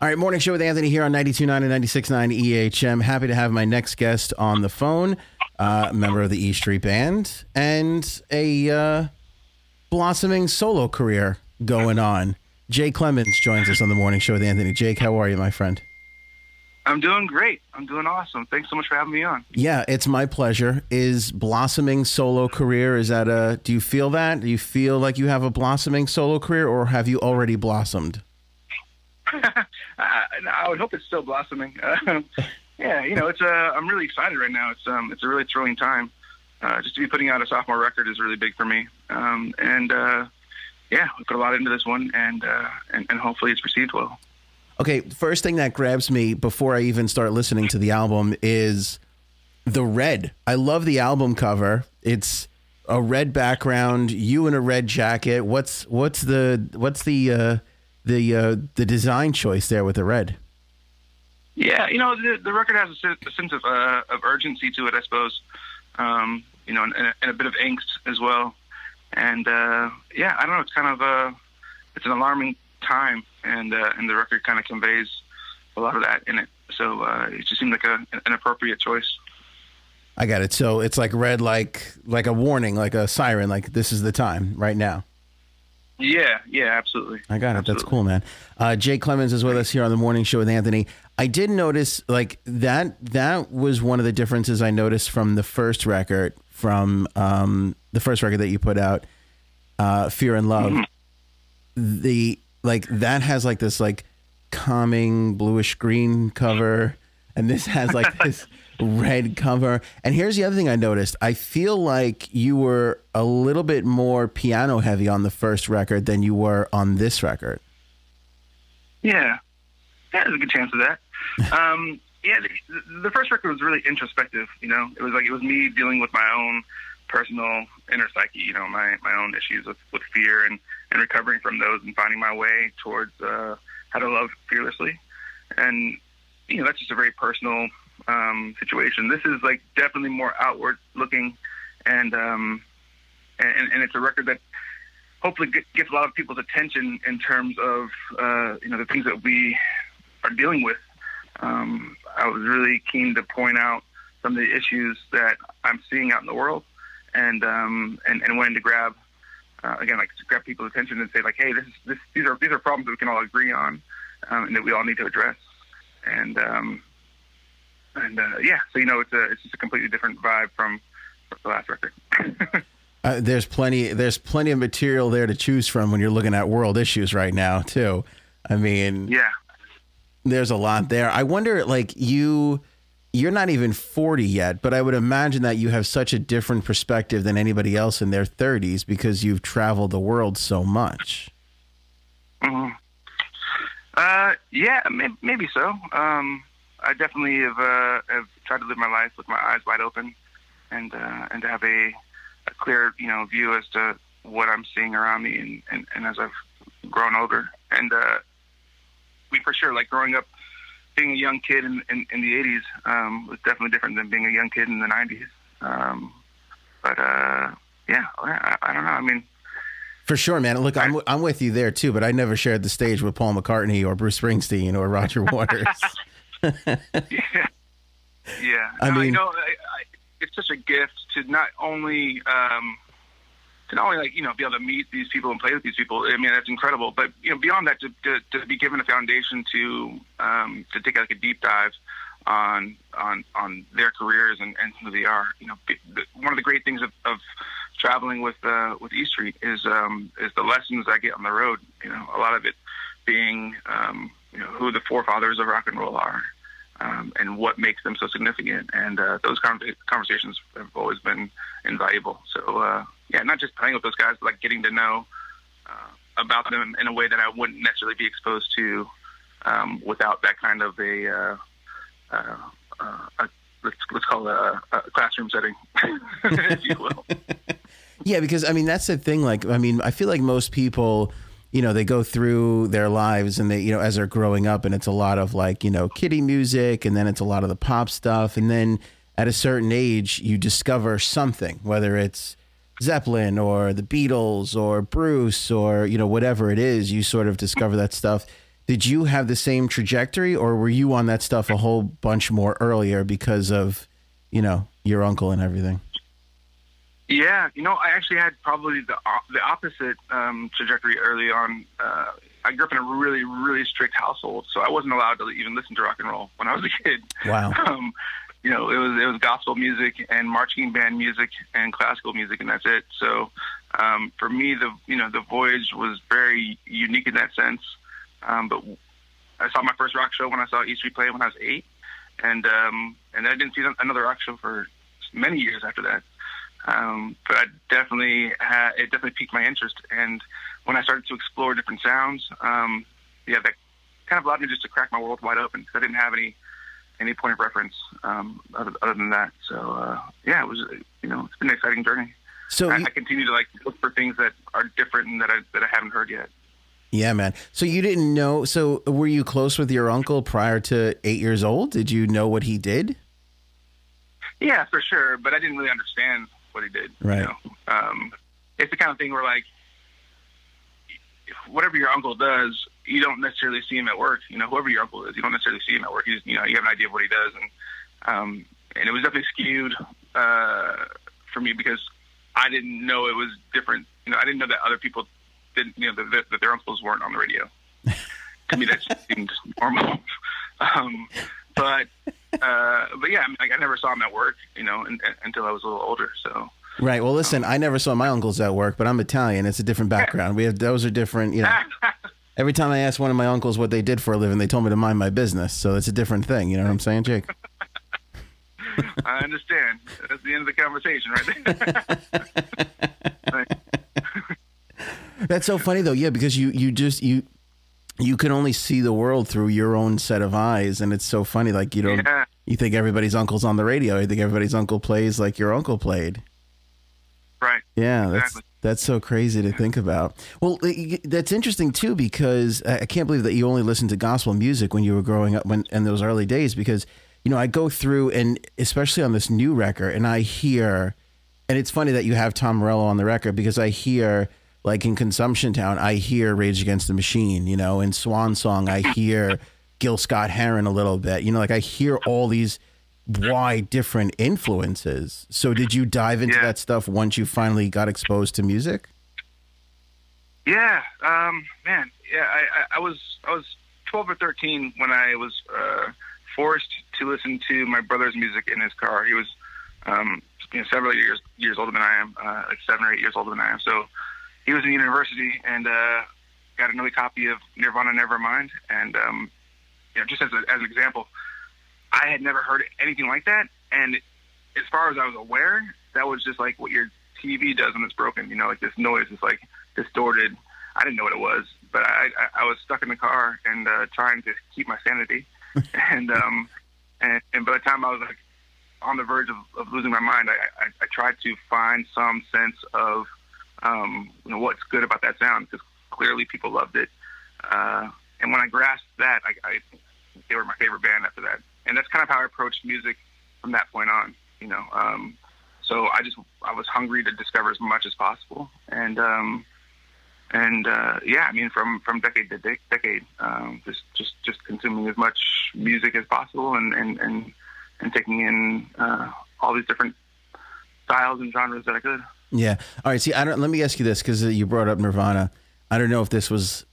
All right, morning show with Anthony here on 92.9 and 96.9 EHM. Happy to have my next guest on the phone, uh, member of the E Street Band, and a uh, blossoming solo career going on. Jake Clemons joins us on the morning show with Anthony. Jake, how are you, my friend? I'm doing great. I'm doing awesome. Thanks so much for having me on. Yeah, it's my pleasure. Is blossoming solo career, is that a, do you feel that? Do you feel like you have a blossoming solo career or have you already blossomed? I would hope it's still blossoming. Uh, yeah, you know, it's. Uh, I'm really excited right now. It's um, it's a really thrilling time. Uh, just to be putting out a sophomore record is really big for me. Um, and uh, yeah, we put a lot into this one, and, uh, and and hopefully it's received well. Okay, first thing that grabs me before I even start listening to the album is the red. I love the album cover. It's a red background, you in a red jacket. What's what's the what's the uh, the uh, the design choice there with the red? Yeah, you know, the, the record has a, a sense of uh, of urgency to it, I suppose. Um, you know, and, and, a bit of angst as well. And uh, yeah, I don't know. It's kind of a it's an alarming time, and uh, and the record kind of conveys a lot of that in it. So uh, it just seemed like a, an appropriate choice. I got it. So it's like red, like like a warning, like a siren, like this is the time right now. Yeah, yeah, absolutely. I got it. Absolutely. That's cool, man. Uh, Jake Clemons is with us here on the morning show with Anthony. I did notice like that. That was one of the differences I noticed from the first record, from um, the first record that you put out, uh, "Fear and Love." Mm-hmm. The like that has like this like calming bluish green cover, and this has like this red cover. And here's the other thing I noticed. I feel like you were a little bit more piano heavy on the first record than you were on this record. Yeah. Yeah, there's a good chance of that. um, yeah, the, the, first record was really introspective, you know. It was like it was me dealing with my own personal inner psyche, you know, my, my own issues with, with fear and, and recovering from those and finding my way towards uh, how to love fearlessly. And, you know, that's just a very personal um, situation. This is like definitely more outward looking, and um, and, and it's a record that hopefully gets a lot of people's attention in terms of uh, you know the things that we are dealing with. Um, I was really keen to point out some of the issues that I'm seeing out in the world, and um, and, and wanting to grab uh, again like grab people's attention and say like, hey, this is this these are these are problems that we can all agree on, um, and that we all need to address. And um, and uh, yeah, so you know, it's a it's just a completely different vibe from, from the last record. uh, there's plenty there's plenty of material there to choose from when you're looking at world issues right now too. I mean, yeah, there's a lot there. I wonder, like you. You're not even 40 yet, but I would imagine that you have such a different perspective than anybody else in their 30s because you've traveled the world so much. Mm-hmm. Uh, yeah, maybe, maybe so. Um, I definitely have uh, have tried to live my life with my eyes wide open, and uh, and to have a, a clear you know view as to what I'm seeing around me, and, and, and as I've grown older, and uh, we for sure like growing up, being a young kid in in, in the '80s um, was definitely different than being a young kid in the '90s. Um, but uh, yeah, I, I don't know. I mean. For sure, man. Look, I'm I'm with you there too, but I never shared the stage with Paul McCartney or Bruce Springsteen or Roger Waters. yeah, yeah. I mean, I know I, I, it's such a gift to not only um, to not only like you know be able to meet these people and play with these people. I mean, that's incredible. But you know, beyond that, to to, to be given a foundation to um, to take like a deep dive on on on their careers and, and who they are. You know, one of the great things of, of traveling with uh, with E Street is um, is the lessons I get on the road. You know, a lot of it being um, you know, who the forefathers of rock and roll are, um, and what makes them so significant. And uh, those conversations have always been invaluable. So uh, yeah, not just playing with those guys, but like getting to know uh, about them in a way that I wouldn't necessarily be exposed to um, without that kind of a, uh, uh, uh, a let's let's call it a, a classroom setting, if you will. Yeah, because I mean that's the thing. Like, I mean, I feel like most people, you know, they go through their lives and they, you know, as they're growing up, and it's a lot of like, you know, kiddie music, and then it's a lot of the pop stuff, and then at a certain age, you discover something, whether it's Zeppelin or the Beatles or Bruce or you know whatever it is, you sort of discover that stuff. Did you have the same trajectory, or were you on that stuff a whole bunch more earlier because of, you know, your uncle and everything? Yeah, you know, I actually had probably the the opposite um, trajectory early on. Uh, I grew up in a really, really strict household, so I wasn't allowed to even listen to rock and roll when I was a kid. Wow. Um, you know, it was it was gospel music and marching band music and classical music, and that's it. So, um, for me, the you know the voyage was very unique in that sense. Um, but I saw my first rock show when I saw E Street play when I was eight, and um, and I didn't see another rock show for many years after that. Um, but I definitely had, it definitely piqued my interest, and when I started to explore different sounds, um, yeah, that kind of allowed me just to crack my world wide open because I didn't have any any point of reference um, other, other than that. So uh, yeah, it was you know it's been an exciting journey. So I, you- I continue to like look for things that are different and that I that I haven't heard yet. Yeah, man. So you didn't know. So were you close with your uncle prior to eight years old? Did you know what he did? Yeah, for sure. But I didn't really understand what he did. Right. You know? um, it's the kind of thing where like whatever your uncle does, you don't necessarily see him at work. You know, whoever your uncle is, you don't necessarily see him at work. He's, you know, you have an idea of what he does, and um, and it was definitely skewed uh, for me because I didn't know it was different. You know, I didn't know that other people didn't, you know, that, that their uncles weren't on the radio. to me, that just seemed normal. um, but uh, but yeah, I, mean, like, I never saw him at work. You know, and, and, until I was a little older. So. Right. Well, listen, I never saw my uncles at work, but I'm Italian. It's a different background. We have those are different. You know, every time I asked one of my uncles what they did for a living, they told me to mind my business. So it's a different thing. You know what I'm saying, Jake? I understand. That's the end of the conversation, right there. Right. That's so funny though. Yeah, because you you just you you can only see the world through your own set of eyes, and it's so funny. Like you don't Yeah. you think everybody's uncle's on the radio. You think everybody's uncle plays like your uncle played. Right. Yeah, that's Exactly. that's so crazy to think about. Well, that's interesting too because I I can't believe that you only listened to gospel music when you were growing up when in those early days because you know I go through and especially on this new record and I hear and it's funny that you have Tom Morello on the record because I hear like in Consumption Town I hear Rage Against the Machine, you know, in Swan Song I hear Gil Scott Heron a little bit. You know, like I hear all these wide different influences. So did you dive into Yeah. that stuff once you finally got exposed to music? Yeah, um, man. Yeah, I, I, was I was 12 or 13 when I was uh, forced to listen to my brother's music in his car. He was, um, you know, several years years older than I am, uh, like seven or eight years older than I am. So he was in university and uh, got an early copy of Nirvana Nevermind. And um, you know, just as, a, as an example, I had never heard anything like that. And as far as I was aware, that was just like what your TV does when it's broken. You know, like this noise is like distorted. I didn't know what it was, but I, I, I was stuck in the car and uh, trying to keep my sanity. and um, and and by the time I was like on the verge of, of losing my mind, I, I, I tried to find some sense of um, you know what's good about that sound because clearly people loved it. Uh, and when I grasped that, I, I they were my favorite band after that. And that's kind of how I approached music from that point on. You know, um, so I just I was hungry to discover as much as possible, and um, and uh, yeah, I mean from from decade to de- decade, um, just just just consuming as much music as possible, and and and, and taking in uh, all these different styles and genres that I could. Yeah. All right. See, I don't. Let me ask you this because uh, you brought up Nirvana. I don't know if this was.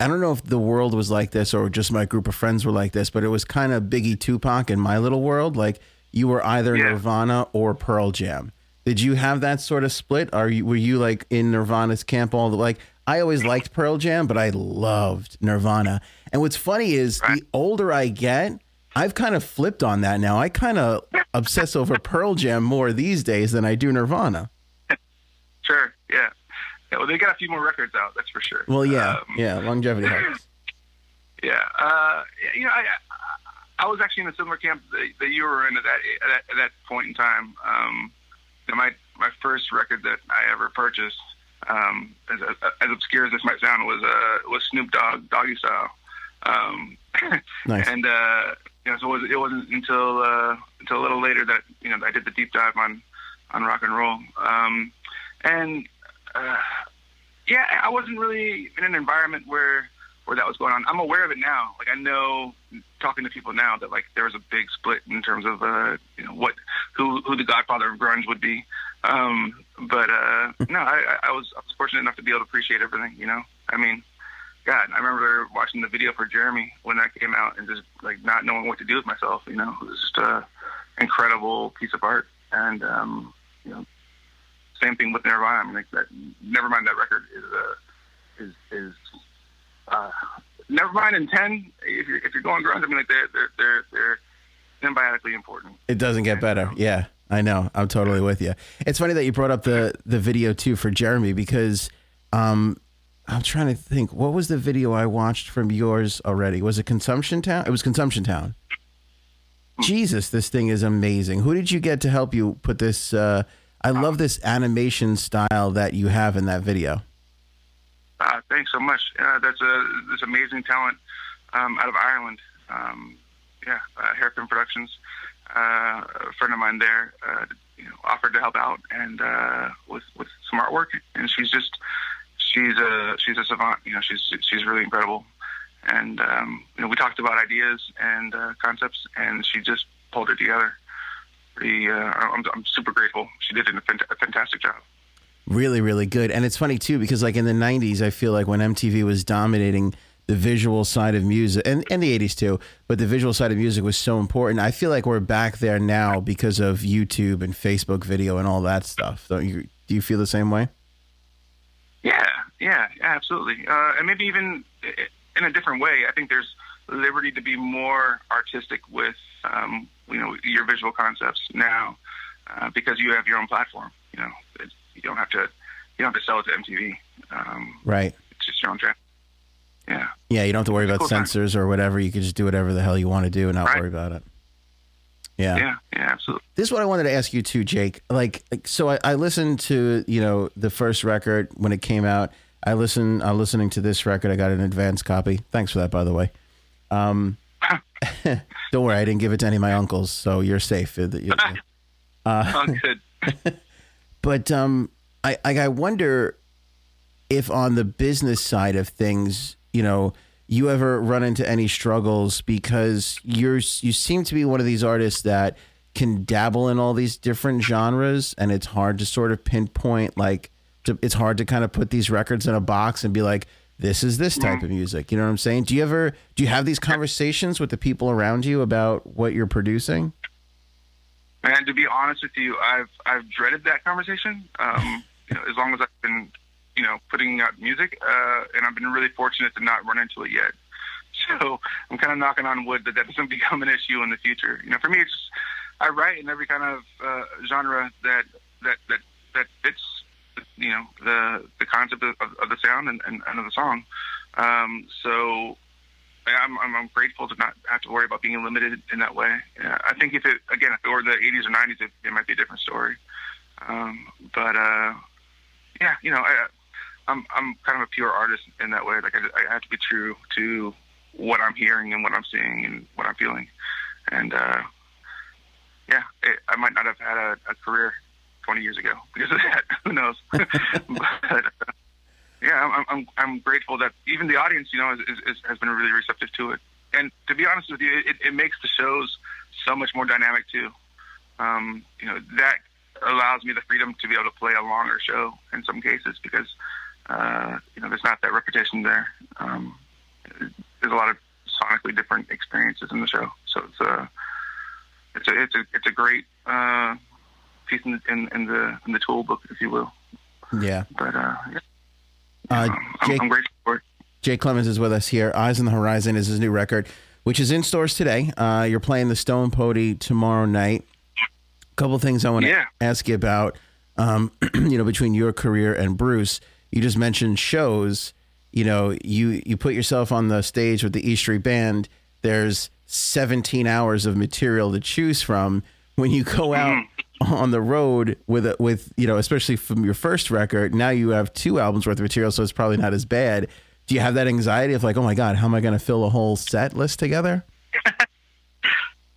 I don't know if the world was like this or just my group of friends were like this, but it was kind of Biggie Tupac in my little world. Like you were either Yeah. Nirvana or Pearl Jam. Did you have that sort of split? Are you were you like in Nirvana's camp all the like? I always liked Pearl Jam, but I loved Nirvana. And what's funny is the older I get, I've kind of flipped on that now. I kind of obsess over Pearl Jam more these days than I do Nirvana. Sure, yeah. yeah. Well, they got a few more records out, that's for sure. Well, yeah, Um, yeah, longevity helps. Yeah, uh, you know, I, I was actually in a similar camp that, that you were in at that, at that at that point in time. Um, you know, my my first record that I ever purchased, um, as, as obscure as this might sound, was uh, was Snoop Dogg Doggy Style. Um, Nice. and uh, you know, so it, was, it wasn't until uh, until a little later that you know I did the deep dive on on rock and roll. Um, and uh, yeah, I wasn't really in an environment where where that was going on. I'm aware of it now. Like I know, talking to people now, that like there was a big split in terms of uh, you know what who who the godfather of grunge would be. Um, but uh, no, I, I was I was fortunate enough to be able to appreciate everything. You know, I mean. God, I remember watching the video for Jeremy when that came out and just like not knowing what to do with myself. You know, it was just a incredible piece of art. And um, you know, same thing with Nirvana. I mean, like that. Nevermind that record is uh, is is uh, Nevermind and Ten. If you're if you're going grunge, I mean, like they're they're they're they're symbiotically important. It doesn't get better. Yeah, I know. I'm totally with you. It's funny that you brought up the the video too for Jeremy because um, I'm trying to think. What was the video I watched from yours already? Was it Consumption Town? It was Consumption Town. Jesus, this thing is amazing. Who did you get to help you put this? Uh, I love this animation style that you have in that video. Uh, thanks so much. Uh, that's a this amazing talent um, out of Ireland. Um, yeah, uh, Hairpin Productions. Uh, a friend of mine there, uh, you know, offered to help out and uh, with with some artwork, and she's just she's a she's a savant. You know, she's she's really incredible. And um, you know, we talked about ideas and concepts, and she just pulled it together. Pretty, uh, I'm, I'm super grateful. She did a, fant- a fantastic job. Really, really good. And it's funny too because like in the '90s, I feel like when MTV was dominating the visual side of music, and, and the '80s too, but the visual side of music was so important. I feel like we're back there now because of YouTube and Facebook video and all that stuff. Don't you? Do you feel the same way? Yeah, yeah, yeah absolutely. Uh, and maybe even in a different way. I think there's liberty to be more artistic with, um, you know, your visual concepts now uh, because you have your own platform. You know, it's, you don't have to you don't have to sell it to MTV. Um, Right. it's just your own channel. Yeah. Yeah, you don't have to worry about Cool time. censors or whatever. You can just do whatever the hell you want to do and not Right. worry about it. Yeah. Yeah. Yeah. Absolutely. This is what I wanted to ask you too, Jake. Like, like so I, I listened to, you know, the first record when it came out. I listened. I'm listening to this record. I got an advance copy. Thanks for that, by the way. Um, don't worry, I didn't give it to any of my uncles, so you're safe. Uh, good. But um, I I I wonder if on the business side of things, you know, you ever run into any struggles because you're you seem to be one of these artists that can dabble in all these different genres, and it's hard to sort of pinpoint like to, it's hard to kind of put these records in a box and be like. This is this type of music. You know what I'm saying? Do you ever do you have these conversations with the people around you about what you're producing? And to be honest with you, I've I've dreaded that conversation. Um, you know, as long as I've been, you know, putting out music, uh, and I've been really fortunate to not run into it yet. So I'm kind of knocking on wood that that doesn't become an issue in the future. You know, for me, it's just, I write in every kind of uh, genre that that that that fits, you know, the the concept of, of the sound and, and, and of the song. Um, so I'm, I'm, grateful to not have to worry about being limited in that way. Yeah, I think if it again, if it were the 80s or 90s, it, it might be a different story. Um, but uh, yeah, you know, I, I'm I'm kind of a pure artist in that way. Like I, I have to be true to what I'm hearing and what I'm seeing and what I'm feeling. And uh, yeah, it, I might not have had a, a career 20 years ago because of that. Who knows? but uh, yeah, I'm, I'm I'm grateful that even the audience, you know, is, is, has been really receptive to it. And to be honest with you, it, it makes the shows so much more dynamic too. Um, you know, that allows me the freedom to be able to play a longer show in some cases because uh, you know there's not that repetition there. Um, there's a lot of sonically different experiences in the show, so it's a it's a it's a it's a great uh, piece in, in, in the in the tool book, if you will. Yeah. But uh, yeah, Uh, um, I'm, Jake, I'm grateful for it. Jake Clemons is with us here. Eyes on the Horizon is his new record, which is in stores today. Uh, you're playing the Stone Pony tomorrow night. A couple things I want to Yeah. ask you about. Um, you know, between your career and Bruce, you just mentioned shows. you know, you you put yourself on the stage with the E Street Band. There's 17 hours of material to choose from. When you go out on the road with a, with you know, especially from your first record, now you have two albums worth of material, so it's probably not as bad. Do you have that anxiety of like, oh my god, how am I going to fill a whole set list together?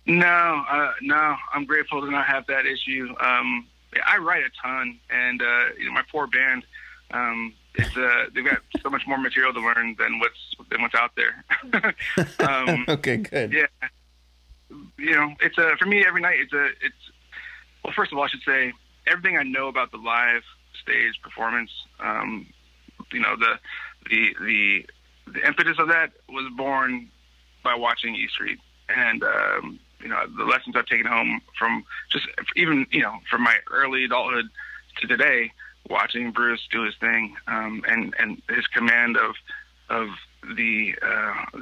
No, uh, no, I'm grateful to not have that issue. Um, I write a ton, and uh, you know, my poor band, um, it's uh, they've got so much more material to learn than what's than what's out there. um, okay, good. Yeah, you know, it's a for me every night. It's a it's well, first of all, I should say everything I know about the live stage performance. Um, you know, the the the the impetus of that was born by watching E Street and um, you know the lessons I've taken home from just even you know from my early adulthood to today, watching Bruce do his thing um, and and his command of of the uh,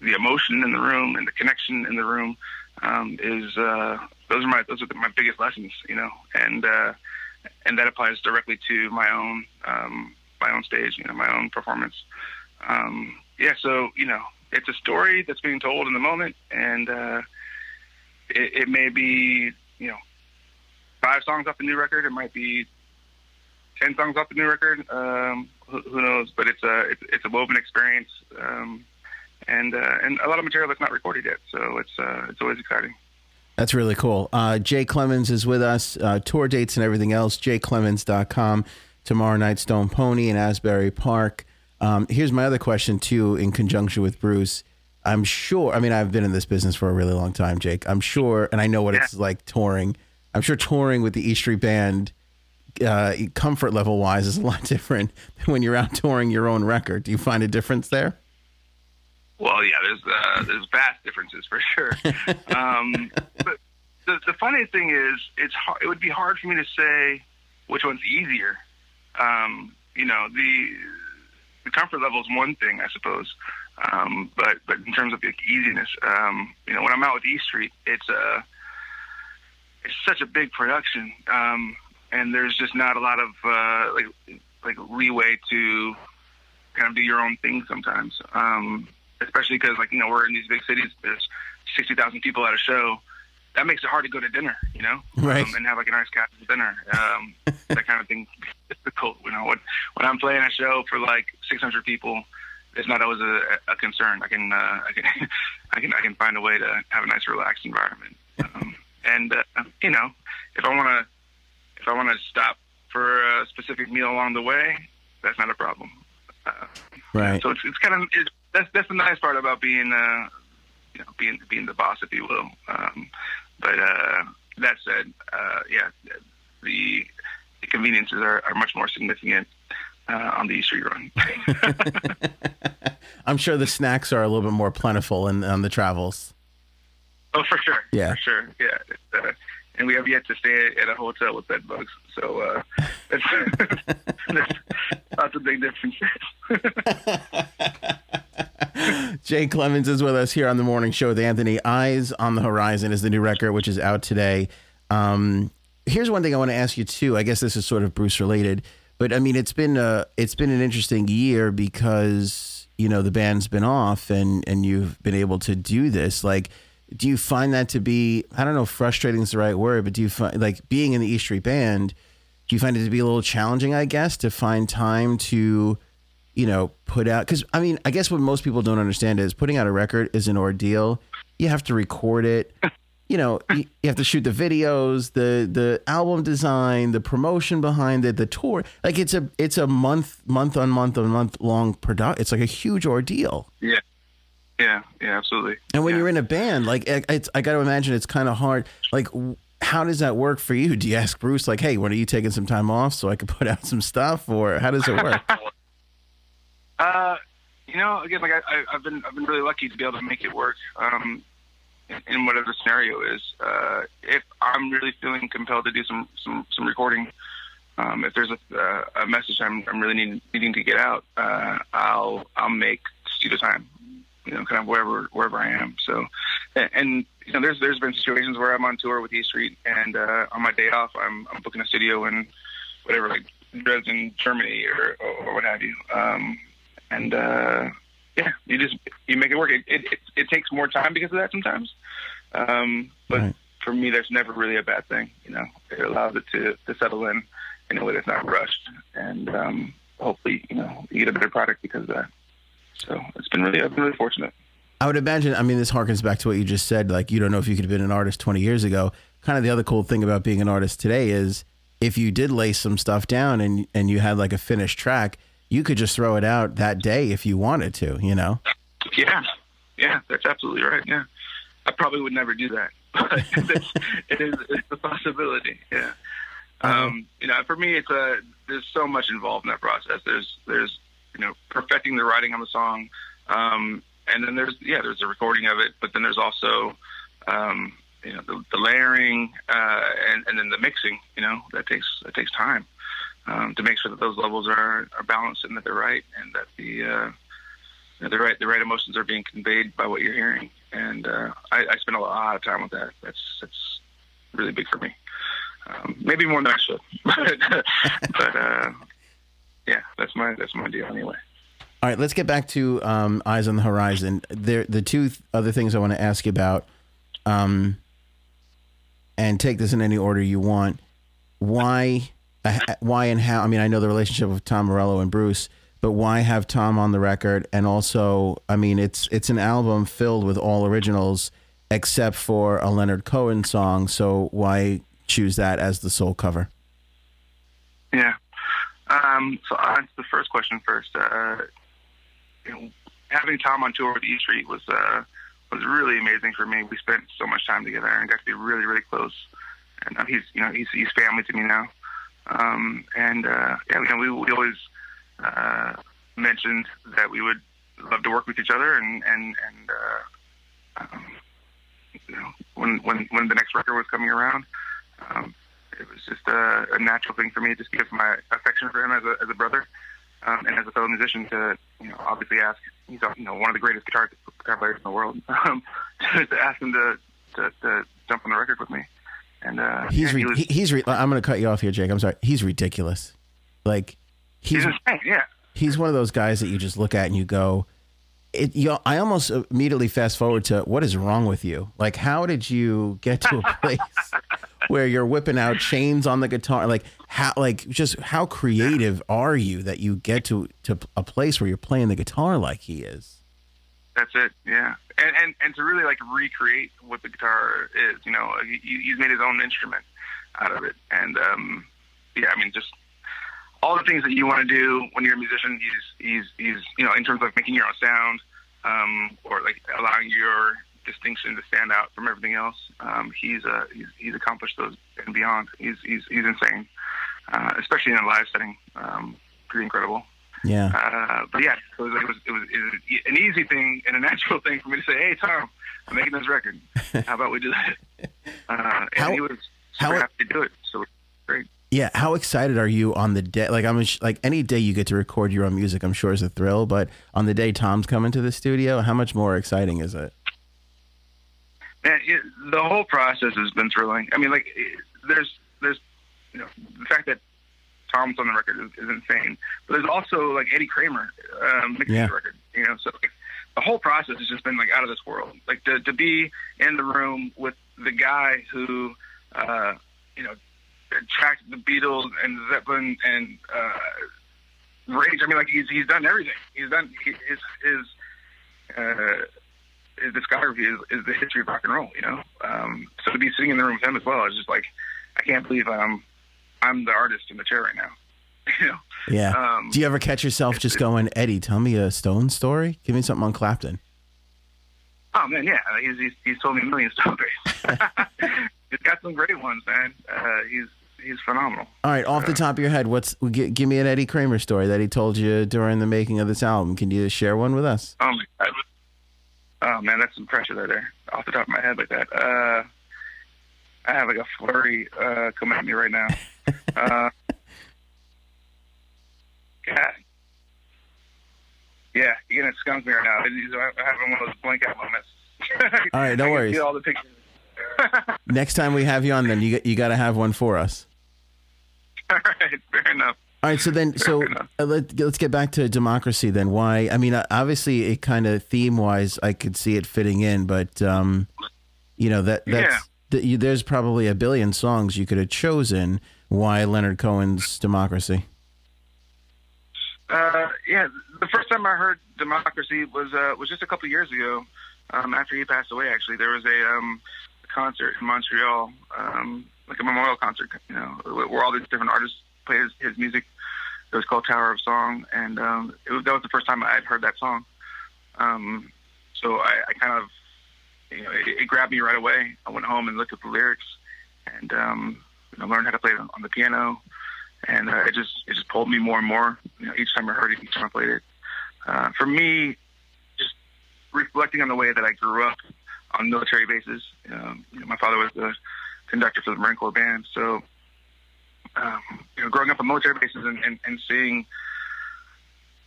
the emotion in the room and the connection in the room um, is uh, those are my those are my biggest lessons, you know, and uh, and that applies directly to my own um, my own stage, you know, my own performance. Um, yeah, so you know, it's a story that's being told in the moment, and uh, it, it may be you know five songs off the new record. It might be ten songs off the new record. Um, who, who knows? But it's a it's, it's a woven experience, um, and uh, and a lot of material that's not recorded yet. So it's uh, it's always exciting. That's really cool. Uh, Jake Clemons is with us. Uh, tour dates and everything else. JakeClemons.com. Tomorrow night, Stone Pony in Asbury Park. Um, here's my other question too, in conjunction with Bruce. I'm sure. I mean, I've been in this business for a really long time, Jake. I'm sure, and I know what Yeah. it's like touring. I'm sure touring with the E Street Band, uh, comfort level wise, is a lot different than when you're out touring your own record. Do you find a difference there? Well, yeah, there's uh, there's vast differences for sure. um, but the, the funny thing is, it's hard, it would be hard for me to say which one's easier. Um, you know, the the comfort level is one thing, I suppose, um, but but in terms of like, easiness, um, you know, when I'm out with E Street, it's a it's such a big production, um, and there's just not a lot of uh, like like leeway to kind of do your own thing sometimes. Um, especially because like you know we're in these big cities. There's sixty thousand people at a show. That makes it hard to go to dinner, you know, Right. um, and have like a nice casual dinner. Um, that kind of thing difficult. You know, when when I'm playing a show for like six hundred people, it's not always a, a concern. I can uh, I can I can I can find a way to have a nice relaxed environment. Um, and uh, you know, if I want to if I want to stop for a specific meal along the way, that's not a problem. Right. so it's it's kind of it's, that's that's the nice part about being uh you know being being the boss, if you will. Um, but uh, that said, uh, yeah, the, the conveniences are, are much more significant uh, on the E Street run. I'm sure the snacks are a little bit more plentiful in, on the travels. oh, for sure. Yeah. for sure. Yeah. It's, uh, and we have yet to stay at a hotel with bed bugs, so uh, that's, that's, that's a big difference. Jake Clemons is with us here on the morning show with Anthony. Eyes on the Horizon is the new record, which is out today. Um, here's one thing I want to ask you too. I guess this is sort of Bruce related, but I mean, it's been a, it's been an interesting year because you know the band's been off and and you've been able to do this. Like, do you find that to be I don't know, frustrating is the right word, but do you find like being in the E Street Band? Do you find it to be a little challenging? I guess to find time to you know, put out because I mean, I guess what most people don't understand is putting out a record is an ordeal. You have to record it. You know, you, you have to shoot the videos, the the album design, the promotion behind it, the tour. Like it's a it's a month month on month on month long product. It's like a huge ordeal. yeah, yeah, yeah, absolutely. And when Yeah. you're in a band, like it's, I got to imagine it's kind of hard. Like, how does that work for you? Do you ask Bruce like, "Hey, when are you taking some time off so I can put out some stuff?" Or how does it work? Uh, you know, again, like I, I've been, I've been really lucky to be able to make it work. Um, in, whatever the scenario is. Uh, if I'm really feeling compelled to do some, some, some recording, um, if there's a, uh, a message I'm, I'm really needing, needing to get out, uh, I'll, I'll make studio time. You know, kind of wherever, wherever I am. So, and, and you know, there's, there's been situations where I'm on tour with E Street, and uh, on my day off, I'm, I'm booking a studio in whatever, like Dresden, Germany, or, or what have you. Um, and uh, yeah, you just you make it work. It, it it, it takes more time because of that sometimes, um, but Right. for me, that's never really a bad thing. You know, it allows it to to settle in in a way that's not rushed, and um, hopefully, you know, you get a better product because of that. So it's been really, I've been really fortunate. I would imagine. I mean, this harkens back to what you just said. Like, you don't know if you could have been an artist 20 years ago. Kind of the other cool thing about being an artist today is if you did lay some stuff down and and you had like a finished track, you could just throw it out that day if you wanted to. You know. Yeah, yeah, that's absolutely right. Yeah, I probably would never do that, but it's, it is it's a possibility. Yeah, um, you know, for me, it's a there's so much involved in that process. There's there's you know perfecting the writing on the song, um, and then there's yeah there's the recording of it, but then there's also um, you know the, the layering uh, and and then the mixing. You know that takes that takes time um, to make sure that those levels are are balanced and that they're right and that the uh, you know, the right the right emotions are being conveyed by what you're hearing. And uh, I, I spend a lot of time with that. That's that's really big for me. Um, maybe more than I should, but, but uh, yeah, that's my that's my deal anyway. All right, let's get back to um, Eyes on the Horizon. There, the two th- other things I want to ask you about, um, and take this in any order you want. Why, uh, why, and how? I mean, I know the relationship of Tom Morello and Bruce, but why have Tom on the record? And also, I mean, it's it's an album filled with all originals except for a Leonard Cohen song. So why choose that as the sole cover? Yeah. Um, so I'll answer the first question first. Uh, you know, having Tom on tour with E Street was uh, was really amazing for me. We spent so much time together and got to be really, really close. And uh, he's, you know, he's he's family to me now. Um, and uh, yeah, you know, we, we always uh, mentioned that we would love to work with each other, and and and uh, um, you know, when when when the next record was coming around. Um, it was just a, a natural thing for me, just because of my affection for him as a as a brother, um, and as a fellow musician. To you know, obviously ask he's you know one of the greatest guitar guitar players in the world. Um, to ask him to, to to jump on the record with me, and uh, He's re- he was, he, he's. Re- I'm going to cut you off here, Jake. I'm sorry. He's ridiculous. Like he's he's insane. Yeah, he's one of those guys that you just look at and you go, it. You. I almost immediately fast forward to what is wrong with you? Like, how did you get to a place where you're whipping out chains on the guitar? Like how? Like just how creative are you that you get to to a place where you're playing the guitar like he is? That's it. Yeah, and and and to really like recreate what the guitar is, you know, he, he's made his own instrument out of it, and um, yeah, I mean, just all the things that you want to do when you're a musician. He's he's he's you know, in terms of making your own sound, um, or like allowing your distinction to stand out from everything else. Um, he's uh he's he's accomplished those and beyond. He's he's he's insane, uh, especially in a live setting. Um, pretty incredible. Yeah. Uh, but yeah, it was, it was it was it was an easy thing and a natural thing for me to say, "Hey, Tom, I'm making this record. How about we do that?" Uh, and How- he was how- super happy to do it. So great. Yeah, how excited are you on the day? Like I'm like any day you get to record your own music, I'm sure is a thrill. But on the day Tom's coming to the studio, how much more exciting is it? Man, it, the whole process has been thrilling. I mean, like, it, there's, there's, you know, the fact that Tom's on the record is, is insane. But there's also like Eddie Kramer um, mixing Yeah. the record. You know, so like, the whole process has just been like out of this world. Like to to be in the room with the guy who, uh, you know, tracked the Beatles and Zeppelin and uh, Rage. I mean, like he's he's done everything. He's done he, his his. Uh, his discography is, is the history of rock and roll, you know. Um, so to be sitting in the room with him as well is just like, I can't believe I'm I'm the artist in the chair right now. you know. Yeah. Um, Do you ever catch yourself just going, Eddie, tell me a Stone story? Give me something on Clapton. Oh man, yeah, he's he's, he's told me a million stories. he's got some great ones, man. Uh, he's he's phenomenal. All right, off the top of your head, what's g- give me an Eddie Kramer story that he told you during the making of this album? Can you share one with us? Oh my god. Oh man, that's some pressure right there. Off the top of my head like that. Uh, I have like a flurry uh, coming at me right now. uh, God. Yeah, you're gonna skunk me right now. He's having one of those blank out moments. All right, no worries. All the pictures. Next time we have you on, then you you got to have one for us. all right, fair enough. All right, so then, so uh, let, let's get back to democracy. Then, why? I mean, uh, obviously, it kind of theme wise, I could see it fitting in, but um, you know that that's Yeah. you, there's probably a billion songs you could have chosen. Why Leonard Cohen's Democracy? Uh, yeah, the first time I heard Democracy was uh, was just a couple years ago. Um, after he passed away, actually, there was a um, concert in Montreal, um, like a memorial concert, you know, where all these different artists played his, his music. It was called Tower of Song, and um, was, that was the first time I had heard that song. Um, so I, I kind of, you know, it, it grabbed me right away. I went home and looked at the lyrics, and um, you know, learned how to play it on, on the piano and uh, it just it just pulled me more and more. You know, each time I heard it, each time I played it. Uh, for me, just reflecting on the way that I grew up on military bases. Um, you know, my father was the conductor for the Marine Corps band, so um, you know, growing up on military bases and, and, and seeing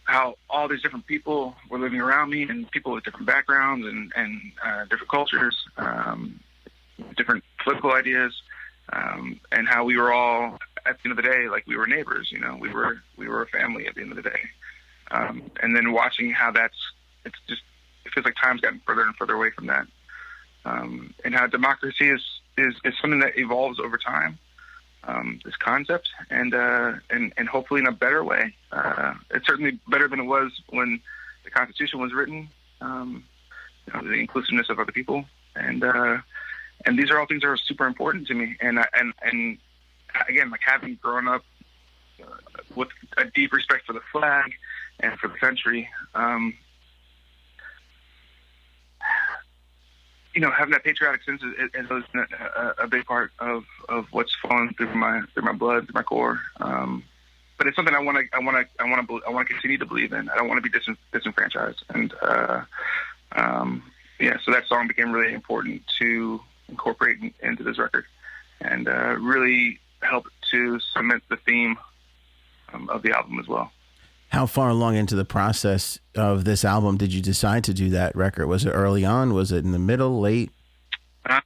how all these different people were living around me and people with different backgrounds and, and uh, different cultures, um, different political ideas, um, and how we were all at the end of the day like we were neighbors. You know, we were we were a family at the end of the day. Um, and then watching how that's it's just it feels like time's gotten further and further away from that, um, and how democracy is is is something that evolves over time. Um, this concept and uh, and and hopefully in a better way. Uh, it's certainly better than it was when the Constitution was written. Um, you know, the inclusiveness of other people and uh, and these are all things that are super important to me. And and and again, like having grown up uh, with a deep respect for the flag and for the country, um, you know, having that patriotic sense is, a, a big part of, of what's flowing through my through my blood, through my core. Um, but it's something I want to I want to I want to I want to continue to believe in. I don't want to be dis- disenfranchised, and uh, um, yeah, so that song became really important to incorporate in, into this record, and uh, really helped to cement the theme um, of the album as well. How far along into the process of this album did you decide to do that record? Was it early on? Was it in the middle, late? Uh,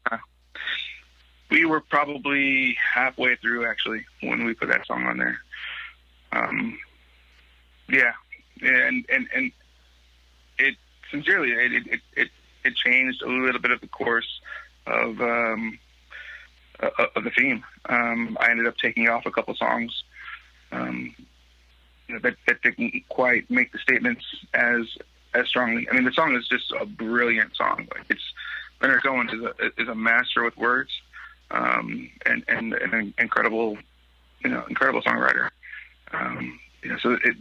we were probably halfway through actually when we put that song on there. Um, yeah, and and and it sincerely it it it, it changed a little bit of the course of um, uh, of the theme. Um, I ended up taking off a couple songs um, you know, that that didn't quite make the statements as as strongly. I mean, the song is just a brilliant song. Like it's Leonard Cohen is a is a master with words, um, and and and an incredible, you know, incredible songwriter. Um, you know, so it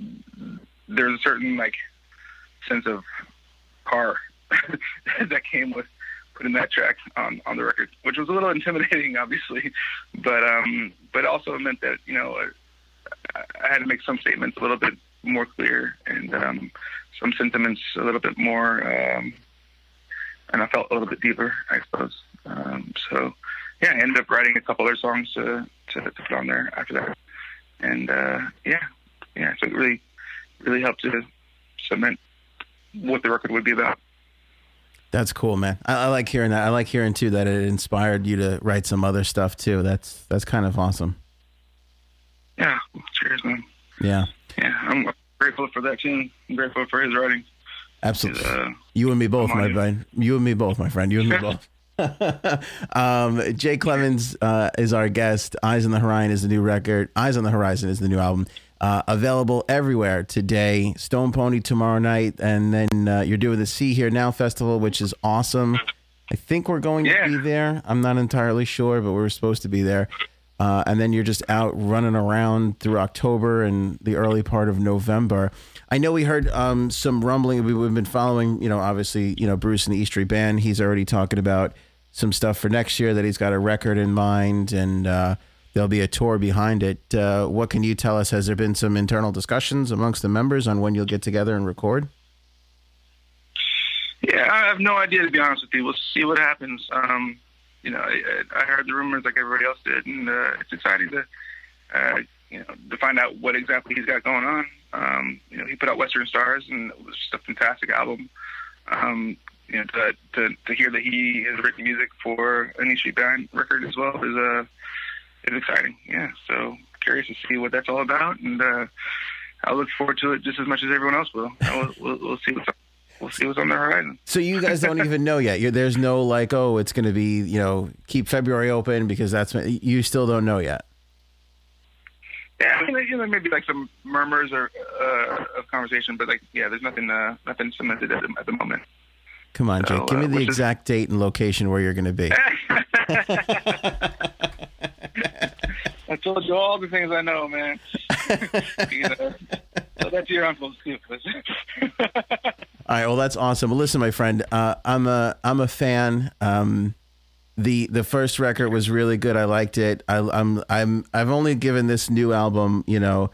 there's a certain like sense of power that came with putting that track on on the record, which was a little intimidating, obviously, but um, but also meant that you know I, had to make some statements a little bit more clear and um, some sentiments a little bit more, um, and I felt a little bit deeper, I suppose. Um, so yeah, I ended up writing a couple other songs to to, to put on there after that, and uh, yeah, yeah, so it really really helped to cement what the record would be about. That's cool, man. I, I like hearing that. I like hearing too that it inspired you to write some other stuff too. That's that's kind of awesome. Yeah, cheers, man. Yeah, Yeah, I'm grateful for that tune. I'm grateful for his writing. absolutely. Uh, You and me both, my friend. You and me both, my friend. You and me both. um, Jake Clemons uh, is our guest. Eyes on the Horizon is the new record. Eyes on the Horizon is the new album. Uh, available everywhere today. Stone Pony tomorrow night, and then uh, you're doing the Sea Hear Now festival, which is awesome. I think we're going Yeah. to be there. I'm not entirely sure, but we're supposed to be there. Uh, and then you're just out running around through October and the early part of November. I know we heard um, some rumbling. We, we've been following, you know, obviously, you know, Bruce and the East Street Band. He's already talking about some stuff for next year that he's got a record in mind, and uh, there'll be a tour behind it. Uh, what can you tell us? Has there been some internal discussions amongst the members on when you'll get together and record? Yeah, I have no idea to be honest with you. We'll see what happens. Um, you know, I, I heard the rumors like everybody else did, and uh, it's exciting to, uh, you know, to find out what exactly he's got going on. Um, you know, he put out Western Stars, and it was just a fantastic album. Um, you know, to, to to hear that he has written music for an Street Band record as well is uh, is exciting. Yeah, so curious to see what that's all about, and uh, I look forward to it just as much as everyone else will. We'll, we'll, we'll see what's we'll see what's on the horizon. So you guys don't even know yet. You're, there's no like, oh, it's going to be, you know, keep February open because that's you still don't know yet. Yeah, I mean, you know, maybe like some murmurs or uh, of conversation, but like, yeah, there's nothing, uh, nothing cemented at the, at the moment. Come on, Jake. So, Give me uh, the exact is... date and location where you're going to be. I told you all the things I know, man. you know, so that's your uncle's too. All right. Well, that's awesome. Well, listen, my friend. Uh, I'm a I'm a fan. Um, the the first record was really good. I liked it. I, I'm I'm I've only given this new album, you know,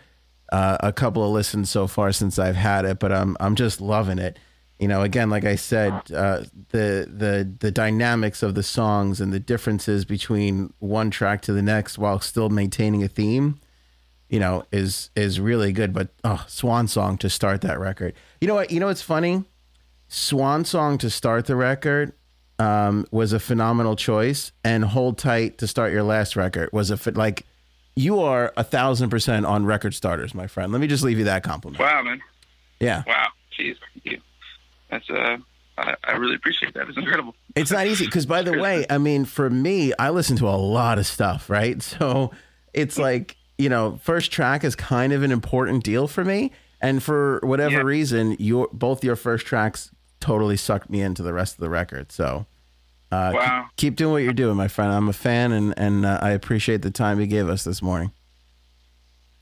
uh, a couple of listens so far since I've had it, but I'm I'm just loving it. You know, again, like I said, uh, the the the dynamics of the songs and the differences between one track to the next, while still maintaining a theme, you know, is is really good. But oh, Swan Song to start that record. You know what? You know what's funny? Swan Song to start the record um, was a phenomenal choice, and Hold Tight to start your last record was a like you are a thousand percent on record starters, my friend. Let me just leave you that compliment. Wow, man. Yeah. Wow. Jeez, thank you. That's uh. I, I really appreciate that. It's incredible. It's not easy because, by the way, I mean, for me, I listen to a lot of stuff, right? So it's like you know, first track is kind of an important deal for me, and for whatever yeah. reason, your both your first tracks totally sucked me into the rest of the record. So, uh, wow. keep, keep, doing what you're doing, my friend. I'm a fan, and and uh, I appreciate the time you gave us this morning.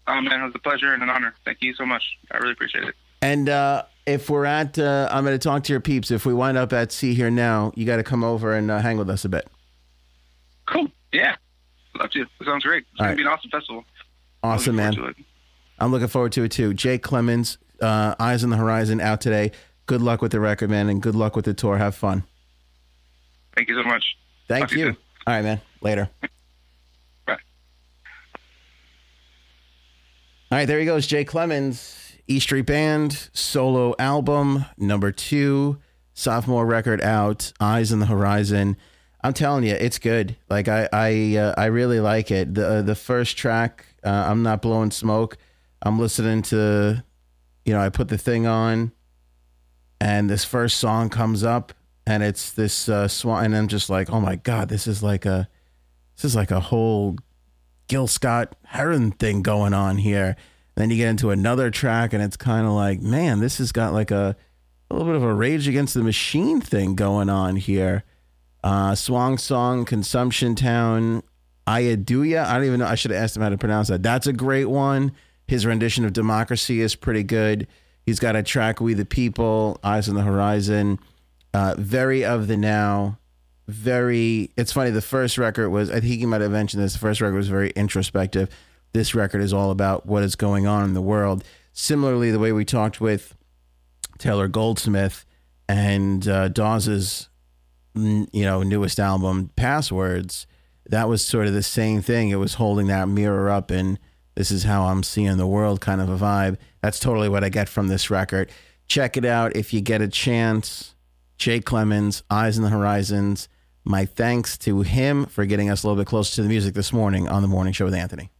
Oh man, it was a pleasure and an honor. Thank you so much. I really appreciate it. And uh, if we're at, uh, I'm going to talk to your peeps. If we wind up at Sea Hear Now, you got to come over and uh, hang with us a bit. Cool. Yeah, love to. It sounds great. It's going right. to be an awesome festival. Awesome, man. I'm looking forward to it too. Jake Clemons, uh, Eyes on the Horizon, out today good luck with the record, man, and good luck with the tour. Have fun. Thank you so much. Thank you. you All right, man. Later. Bye. All right, there he goes, Jay Clemons, E Street Band solo album number two, sophomore record out, Eyes on the Horizon. I'm telling you, it's good. Like I, I, uh, I really like it. the uh, The first track, uh, I'm not blowing smoke. I'm listening to, you know, I put the thing on and this first song comes up and it's this uh, swan and i'm just like oh my god this is like a this is like a whole gil scott heron thing going on here and then you get into another track and it's kind of like man this has got like a, a little bit of a rage against the machine thing going on here uh, swan song consumption town ayaduya i don't even know i should have asked him how to pronounce that that's a great one his rendition of democracy is pretty good He's got a track, We the People, Eyes on the Horizon, uh, very of the now. Very, it's funny. The first record was, I think he might have mentioned this. The first record was very introspective. This record is all about what is going on in the world. Similarly, the way we talked with Taylor Goldsmith and uh, Dawes's, you know, newest album, Passwords, that was sort of the same thing. It was holding that mirror up and this is how I'm seeing the world kind of a vibe. That's totally what I get from this record. Check it out if you get a chance. Jay Clemons, Eyes in the Horizons. My thanks to him for getting us a little bit closer to the music this morning on the Morning Show with Anthony.